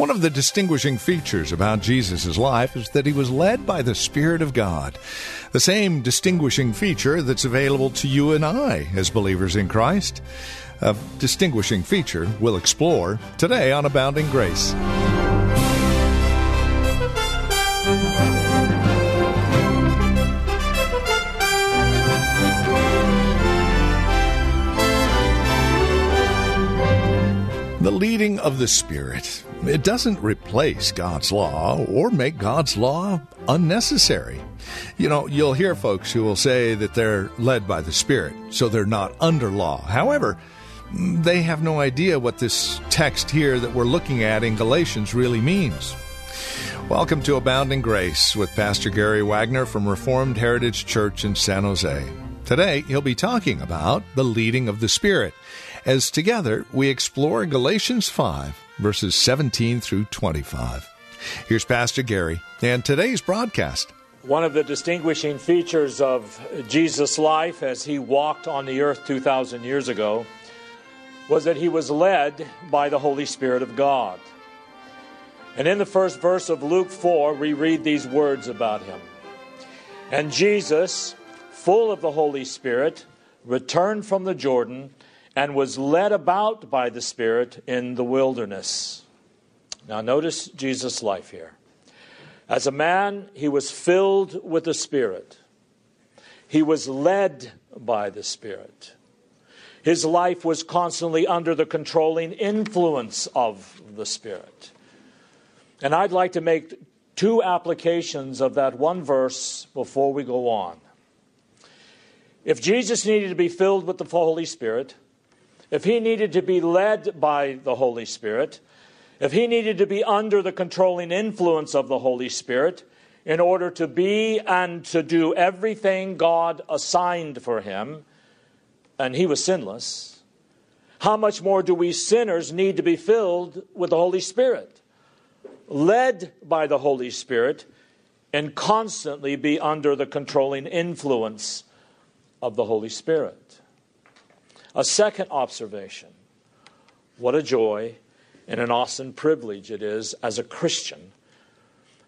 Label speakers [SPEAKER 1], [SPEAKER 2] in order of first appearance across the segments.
[SPEAKER 1] One of the distinguishing features about Jesus' life is that he was led by the Spirit of God. The same distinguishing feature that's available to you and I as believers in Christ. A distinguishing feature we'll explore today on Abounding Grace. Leading of the Spirit. It doesn't replace God's law or make God's law unnecessary. You know, you'll hear folks who will say that they're led by the Spirit, so they're not under law. However, they have no idea what this text here that we're looking at in Galatians really means. Welcome to Abounding Grace with Pastor Gary Wagner from Reformed Heritage Church in San Jose. Today, he'll be talking about the leading of the Spirit as together we explore Galatians 5, verses 17 through 25. Here's Pastor Gary and today's broadcast.
[SPEAKER 2] One of the distinguishing features of Jesus' life as he walked on the earth 2,000 years ago was that he was led by the Holy Spirit of God. And in the first verse of Luke 4, we read these words about him. And Jesus, full of the Holy Spirit, returned from the Jordan and was led about by the Spirit in the wilderness. Now, notice Jesus' life here. As a man, he was filled with the Spirit, he was led by the Spirit. His life was constantly under the controlling influence of the Spirit. And I'd like to make two applications of that one verse before we go on. If Jesus needed to be filled with the Holy Spirit, if he needed to be led by the Holy Spirit, if he needed to be under the controlling influence of the Holy Spirit in order to be and to do everything God assigned for him, and he was sinless, how much more do we sinners need to be filled with the Holy Spirit? Led by the Holy Spirit and constantly be under the controlling influence of the Holy Spirit. A second observation what a joy and an awesome privilege it is as a Christian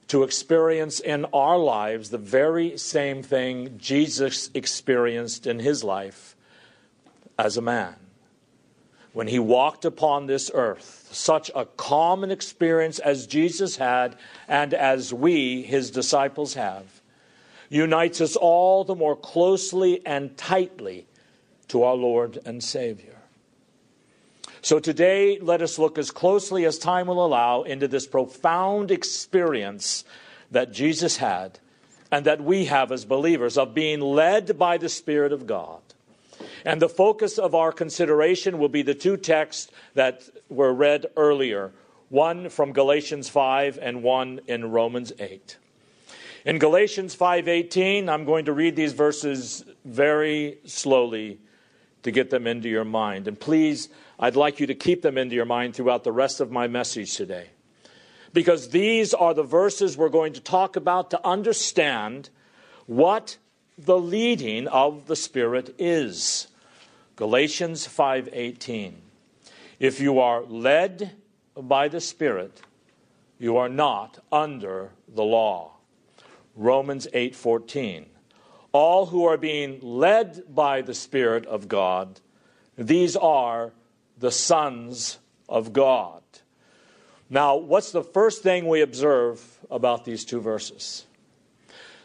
[SPEAKER 2] to experience in our lives the very same thing Jesus experienced in his life as a man. When he walked upon this earth, such a common experience as Jesus had and as we, his disciples, have, unites us all the more closely and tightly to our Lord and Savior. So today, let us look as closely as time will allow into this profound experience that Jesus had and that we have as believers of being led by the Spirit of God. And the focus of our consideration will be the two texts that were read earlier one from Galatians 5 and one in Romans 8. In Galatians 5:18, I'm going to read these verses very slowly to get them into your mind. And please, I'd like you to keep them into your mind throughout the rest of my message today. Because these are the verses we're going to talk about to understand what the leading of the Spirit is. Galatians 5:18. If you are led by the Spirit, you are not under the law. Romans 8:14 all who are being led by the Spirit of God, these are the sons of God. Now, what's the first thing we observe about these two verses?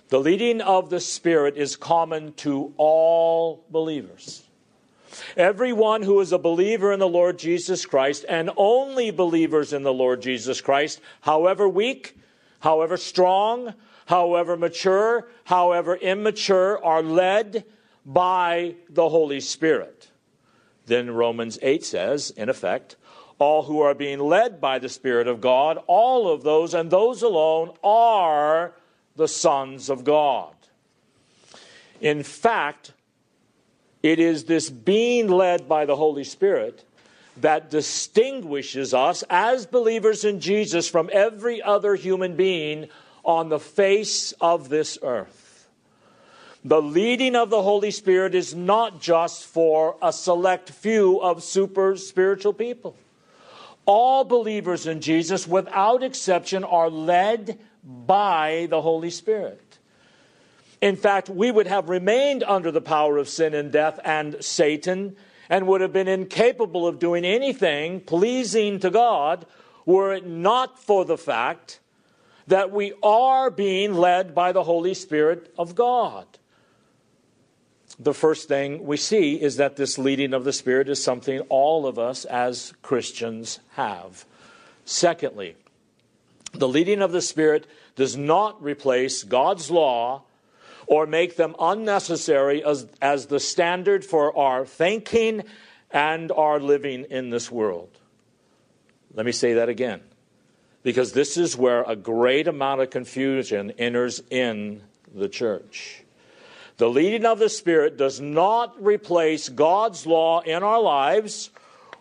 [SPEAKER 2] The leading of the Spirit is common to all believers. Everyone who is a believer in the Lord Jesus Christ, and only believers in the Lord Jesus Christ, however weak, however strong, however mature, however immature, are led by the Holy Spirit. Then Romans 8 says, in effect, all who are being led by the Spirit of God, all of those and those alone are the sons of God. In fact, it is this being led by the Holy Spirit that distinguishes us as believers in Jesus from every other human being on the face of this earth. The leading of the Holy Spirit is not just for a select few of super spiritual people. All believers in Jesus, without exception, are led by the Holy Spirit. In fact, we would have remained under the power of sin and death and Satan and would have been incapable of doing anything pleasing to God were it not for the fact that we are being led by the Holy Spirit of God. The first thing we see is that this leading of the Spirit is something all of us as Christians have. Secondly, the leading of the Spirit does not replace God's law or make them unnecessary as, as the standard for our thinking and our living in this world. Let me say that again, because this is where a great amount of confusion enters in the church. The leading of the Spirit does not replace God's law in our lives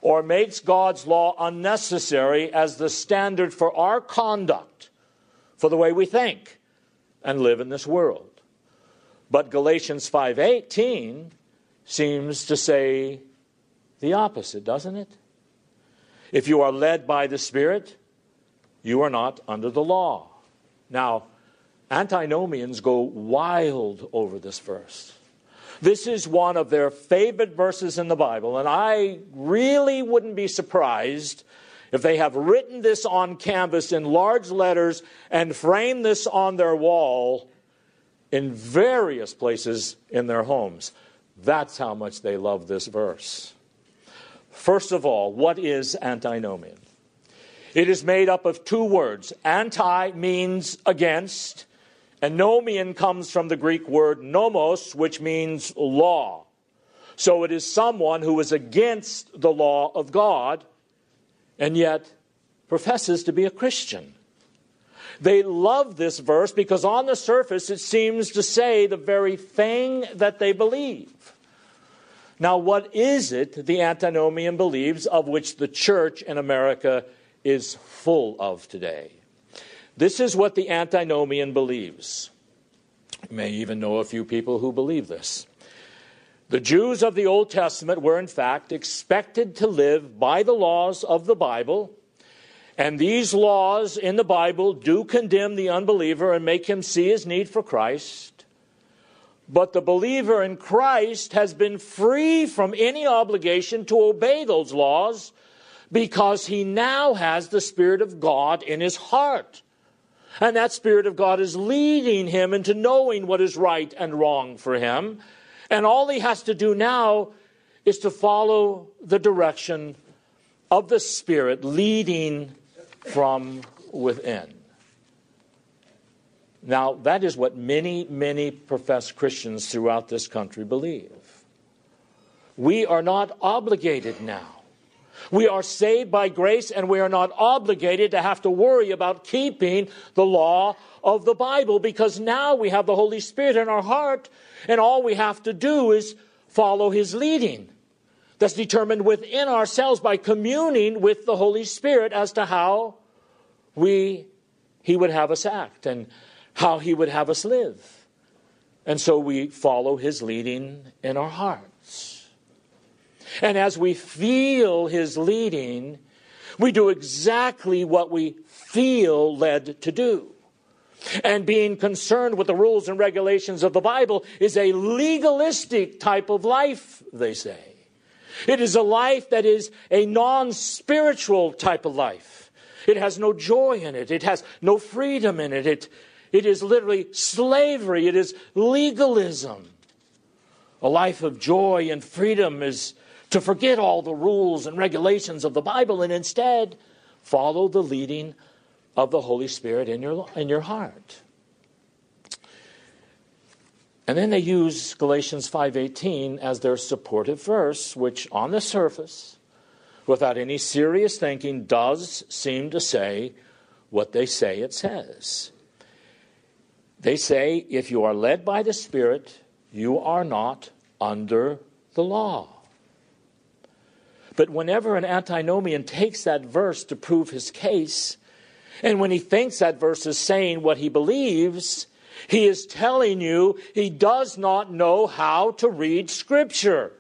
[SPEAKER 2] or makes God's law unnecessary as the standard for our conduct, for the way we think and live in this world. But Galatians 5:18 seems to say the opposite, doesn't it? If you are led by the Spirit, you are not under the law. Now, antinomians go wild over this verse. This is one of their favorite verses in the Bible, and I really wouldn't be surprised if they have written this on canvas in large letters and framed this on their wall in various places in their homes. That's how much they love this verse. First of all, what is antinomian? It is made up of two words. Anti means against, and nomian comes from the Greek word nomos, which means law. So it is someone who is against the law of God and yet professes to be a Christian. They love this verse because on the surface it seems to say the very thing that they believe. Now, what is it the antinomian believes of which the church in America is full of today? This is what the antinomian believes. You may even know a few people who believe this. The Jews of the Old Testament were, in fact, expected to live by the laws of the Bible and these laws in the Bible do condemn the unbeliever and make him see his need for Christ. But the believer in Christ has been free from any obligation to obey those laws because he now has the Spirit of God in his heart. And that Spirit of God is leading him into knowing what is right and wrong for him. And all he has to do now is to follow the direction of the Spirit leading from within. Now, that is what many, many professed Christians throughout this country believe. We are not obligated now. We are saved by grace and we are not obligated to have to worry about keeping the law of the Bible because now we have the Holy Spirit in our heart and all we have to do is follow His leading. That's determined within ourselves by communing with the Holy Spirit as to how we he would have us act and how he would have us live. And so we follow his leading in our hearts. And as we feel his leading, we do exactly what we feel led to do. And being concerned with the rules and regulations of the Bible is a legalistic type of life, they say. It is a life that is a non spiritual type of life. It has no joy in it, it has no freedom in it. It, it is literally slavery, it is legalism. A life of joy and freedom is to forget all the rules and regulations of the Bible and instead follow the leading of the Holy Spirit in your, in your heart. And then they use Galatians 5:18 as their supportive verse, which on the surface without any serious thinking, does seem to say what they say it says. They say, if you are led by the Spirit, you are not under the law. But whenever an antinomian takes that verse to prove his case, and when he thinks that verse is saying what he believes, he is telling you he does not know how to read Scripture.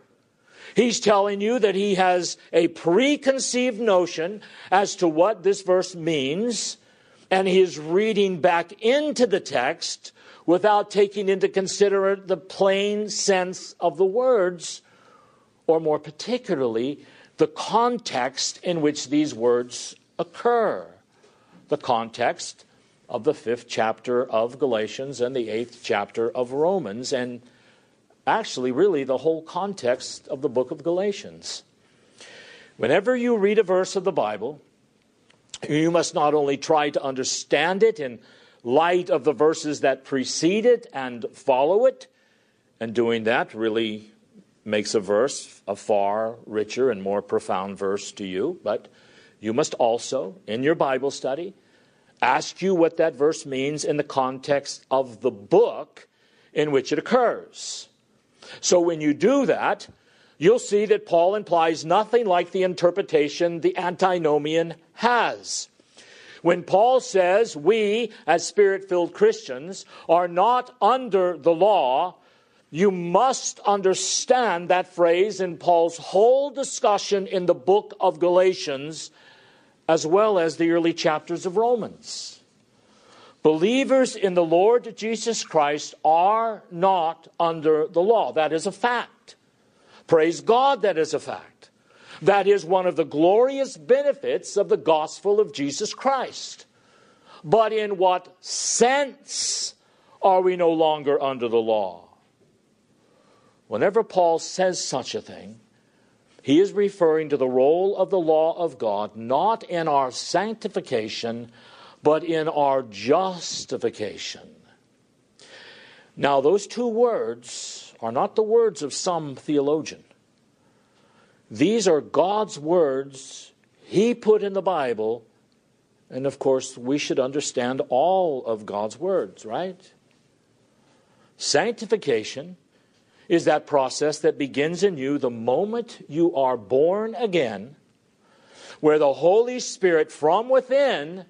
[SPEAKER 2] He's telling you that he has a preconceived notion as to what this verse means, and he is reading back into the text without taking into consideration the plain sense of the words, or more particularly, the context in which these words occur. The context of the fifth chapter of Galatians and the eighth chapter of Romans, and actually, really, the whole context of the book of Galatians. Whenever you read a verse of the Bible, you must not only try to understand it in light of the verses that precede it and follow it, and doing that really makes a verse a far richer and more profound verse to you. But you must also, in your Bible study, ask you what that verse means in the context of the book in which it occurs. So when you do that, you'll see that Paul implies nothing like the interpretation the antinomian has. When Paul says we, as spirit filled Christians, are not under the law, you must understand that phrase in Paul's whole discussion in the book of Galatians, as well as the early chapters of Romans. Believers in the Lord Jesus Christ are not under the law. That is a fact. Praise God, that is a fact. That is one of the glorious benefits of the gospel of Jesus Christ. But in what sense are we no longer under the law? Whenever Paul says such a thing, he is referring to the role of the law of God not in our sanctification, but in our justification. Now, those two words are not the words of some theologian. These are God's words He put in the Bible, and of course, we should understand all of God's words, right? Sanctification is that process that begins in you the moment you are born again, where the Holy Spirit from within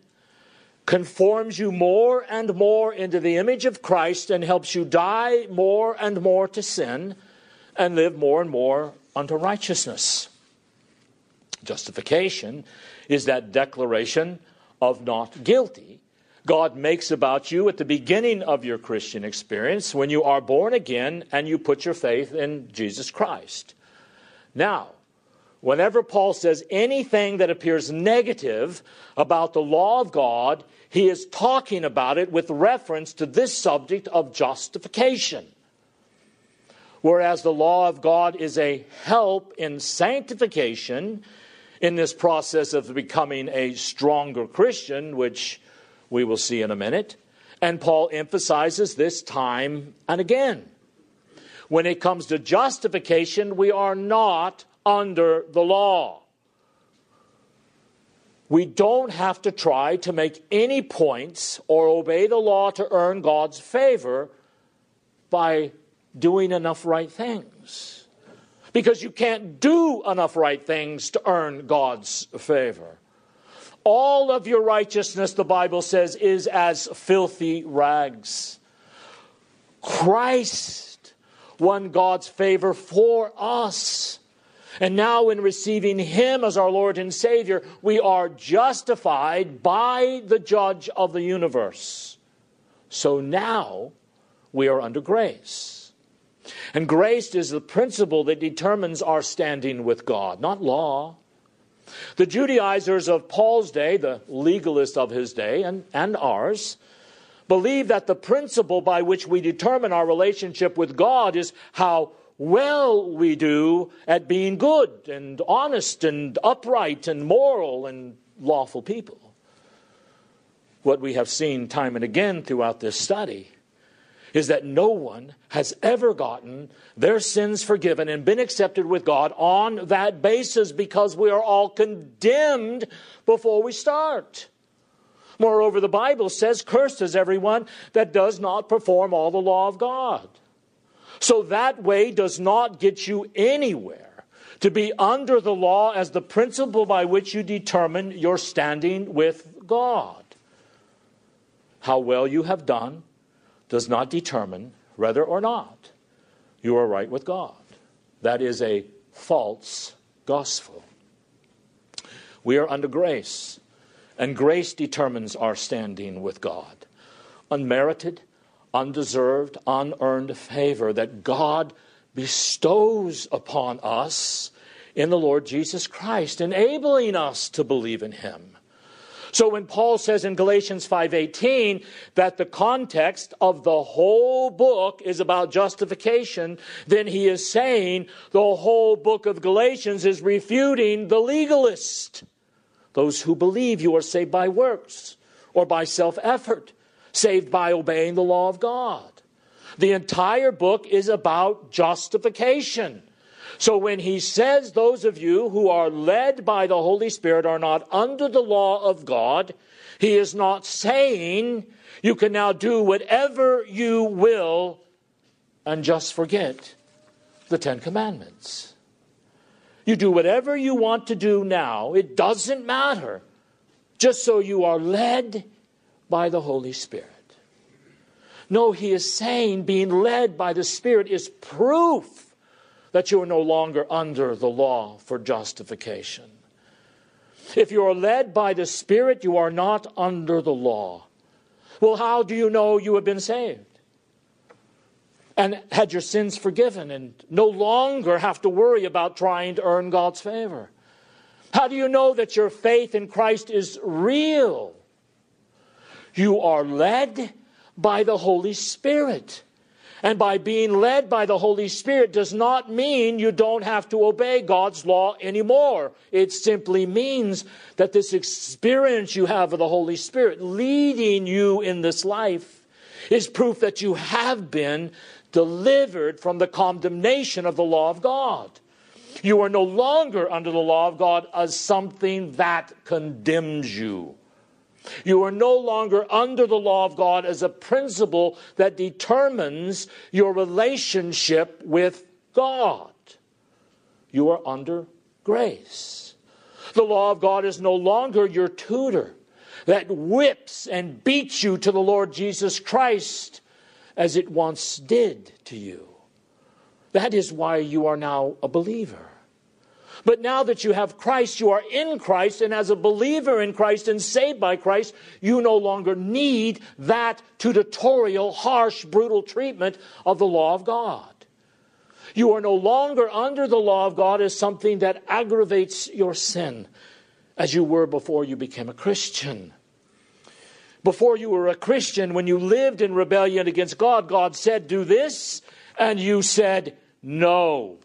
[SPEAKER 2] conforms you more and more into the image of Christ and helps you die more and more to sin and live more and more unto righteousness. Justification is that declaration of not guilty God makes about you at the beginning of your Christian experience when you are born again and you put your faith in Jesus Christ. Now, whenever Paul says anything that appears negative about the law of God, he is talking about it with reference to this subject of justification. Whereas the law of God is a help in sanctification in this process of becoming a stronger Christian, which we will see in a minute. And Paul emphasizes this time and again. When it comes to justification, we are not under the law. We don't have to try to make any points or obey the law to earn God's favor by doing enough right things. Because you can't do enough right things to earn God's favor. All of your righteousness, the Bible says, is as filthy rags. Christ won God's favor for us. And now, in receiving Him as our Lord and Savior, we are justified by the judge of the universe. So now we are under grace. And grace is the principle that determines our standing with God, not law. The Judaizers of Paul's day, the legalists of his day, and, and ours, believe that the principle by which we determine our relationship with God is how well we do at being good and honest and upright and moral and lawful people. What we have seen time and again throughout this study is that no one has ever gotten their sins forgiven and been accepted with God on that basis because we are all condemned before we start. Moreover, the Bible says, Cursed is everyone that does not perform all the law of God. So that way does not get you anywhere. To be under the law as the principle by which you determine your standing with God. How well you have done does not determine whether or not you are right with God. That is a false gospel. We are under grace, and grace determines our standing with God. Unmerited, undeserved, unearned favor that God bestows upon us in the Lord Jesus Christ, enabling us to believe in Him. So when Paul says in Galatians 5:18 that the context of the whole book is about justification, then he is saying the whole book of Galatians is refuting the legalist. Those who believe you are saved by works or by self-effort, saved by obeying the law of God. The entire book is about justification. So when he says those of you who are led by the Holy Spirit are not under the law of God, he is not saying you can now do whatever you will and just forget the Ten Commandments. You do whatever you want to do now, it doesn't matter, just so you are led by the Holy Spirit. No, he is saying being led by the Spirit is proof that you are no longer under the law for justification. If you are led by the Spirit, you are not under the law. Well, how do you know you have been saved? And had your sins forgiven and no longer have to worry about trying to earn God's favor? How do you know that your faith in Christ is real? You are led by the Holy Spirit. And by being led by the Holy Spirit does not mean you don't have to obey God's law anymore. It simply means that this experience you have of the Holy Spirit leading you in this life is proof that you have been delivered from the condemnation of the law of God. You are no longer under the law of God as something that condemns you. You are no longer under the law of God as a principle that determines your relationship with God. You are under grace. The law of God is no longer your tutor that whips and beats you to the Lord Jesus Christ as it once did to you. That is why you are now a believer. But now that you have Christ, you are in Christ, and as a believer in Christ and saved by Christ, you no longer need that tutorial, harsh, brutal treatment of the law of God. You are no longer under the law of God as something that aggravates your sin, as you were before you became a Christian. Before you were a Christian, when you lived in rebellion against God, God said, Do this, and you said, No.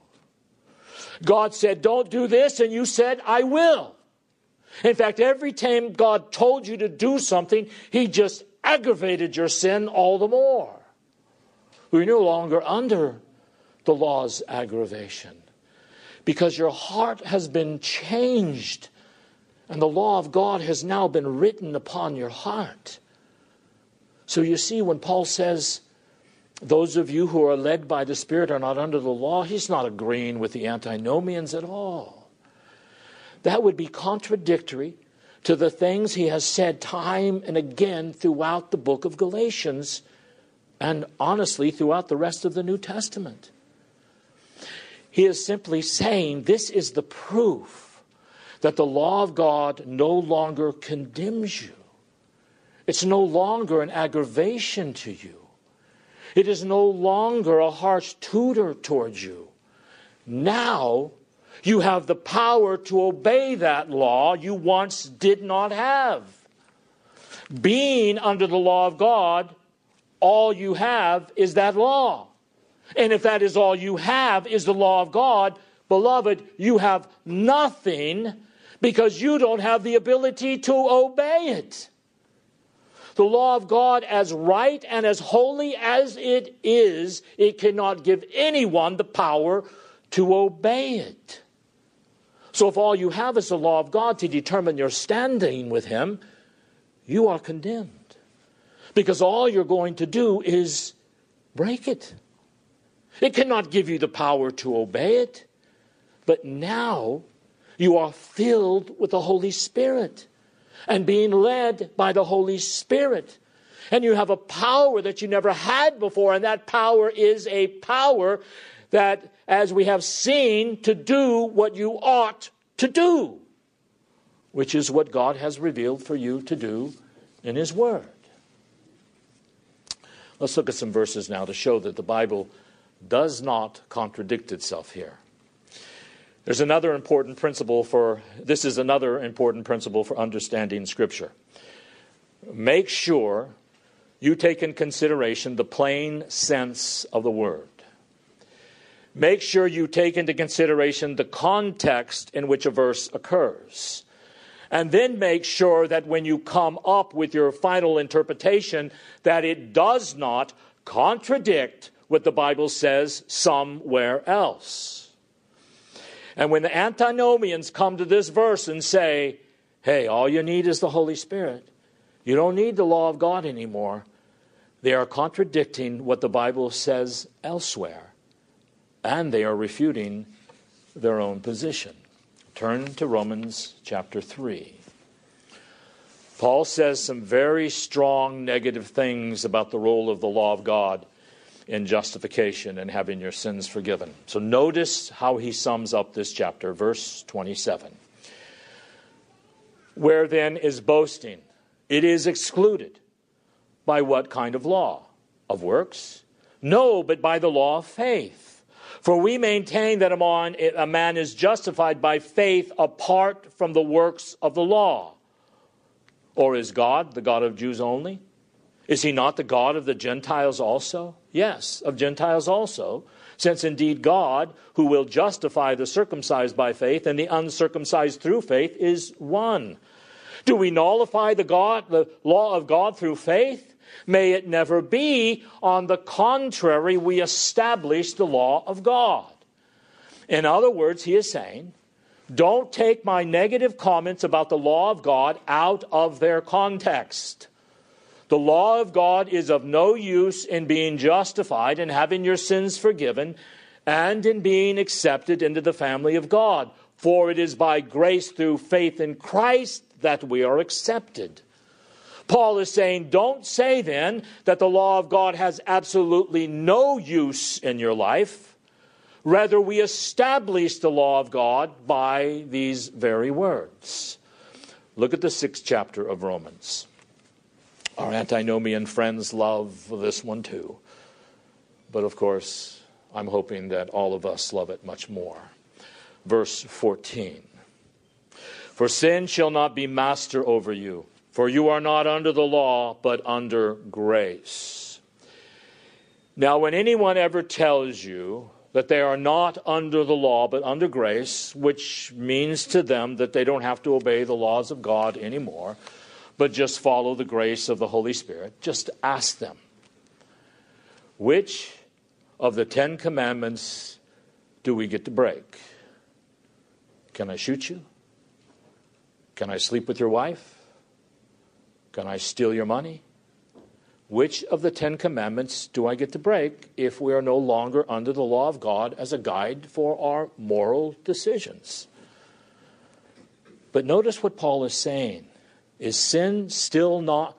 [SPEAKER 2] God said, Don't do this, and you said, I will. In fact, every time God told you to do something, He just aggravated your sin all the more. We're no longer under the law's aggravation because your heart has been changed and the law of God has now been written upon your heart. So you see, when Paul says, those of you who are led by the Spirit are not under the law. He's not agreeing with the antinomians at all. That would be contradictory to the things he has said time and again throughout the book of Galatians and honestly throughout the rest of the New Testament. He is simply saying this is the proof that the law of God no longer condemns you. It's no longer an aggravation to you. It is no longer a harsh tutor towards you. Now you have the power to obey that law you once did not have. Being under the law of God, all you have is that law. And if that is all you have is the law of God, beloved, you have nothing because you don't have the ability to obey it. The law of God, as right and as holy as it is, it cannot give anyone the power to obey it. So, if all you have is the law of God to determine your standing with Him, you are condemned. Because all you're going to do is break it. It cannot give you the power to obey it. But now you are filled with the Holy Spirit and being led by the Holy Spirit. And you have a power that you never had before, and that power is a power that, as we have seen, to do what you ought to do, which is what God has revealed for you to do in His Word. Let's look at some verses now to show that the Bible does not contradict itself here. There's another important principle for this is another important principle for understanding Scripture. Make sure you take in consideration the plain sense of the word. Make sure you take into consideration the context in which a verse occurs. And then make sure that when you come up with your final interpretation that it does not contradict what the Bible says somewhere else. And when the antinomians come to this verse and say, hey, all you need is the Holy Spirit, you don't need the law of God anymore, they are contradicting what the Bible says elsewhere. And they are refuting their own position. Turn to Romans chapter 3. Paul says some very strong negative things about the role of the law of God in justification and having your sins forgiven. So notice how he sums up this chapter, verse 27. Where then is boasting? It is excluded. By what kind of law? Of works? No, but by the law of faith. For we maintain that a man is justified by faith apart from the works of the law. Or is God the God of Jews only? Is he not the God of the Gentiles also? Yes, of Gentiles also, since indeed God, who will justify the circumcised by faith and the uncircumcised through faith, is one. Do we nullify the God, the law of God through faith? May it never be. On the contrary, we establish the law of God. In other words, he is saying, don't take my negative comments about the law of God out of their context. The law of God is of no use in being justified and having your sins forgiven and in being accepted into the family of God. For it is by grace through faith in Christ that we are accepted. Paul is saying, don't say then that the law of God has absolutely no use in your life. Rather, we establish the law of God by these very words. Look at the sixth chapter of Romans. Our antinomian friends love this one too. But of course, I'm hoping that all of us love it much more. Verse 14 For sin shall not be master over you, for you are not under the law, but under grace. Now, when anyone ever tells you that they are not under the law, but under grace, which means to them that they don't have to obey the laws of God anymore, but just follow the grace of the Holy Spirit. Just ask them, which of the Ten Commandments do we get to break? Can I shoot you? Can I sleep with your wife? Can I steal your money? Which of the Ten Commandments do I get to break if we are no longer under the law of God as a guide for our moral decisions? But notice what Paul is saying. Is sin still not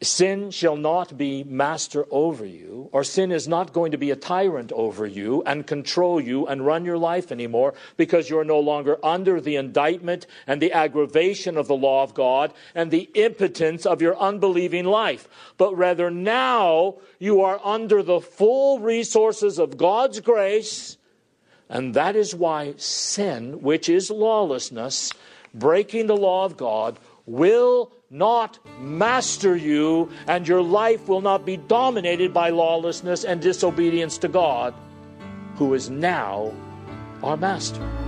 [SPEAKER 2] sin shall not be master over you, or sin is not going to be a tyrant over you and control you and run your life anymore because you're no longer under the indictment and the aggravation of the law of God and the impotence of your unbelieving life. But rather now you are under the full resources of God's grace, and that is why sin, which is lawlessness, breaking the law of God, will not master you, and your life will not be dominated by lawlessness and disobedience to God, who is now our master.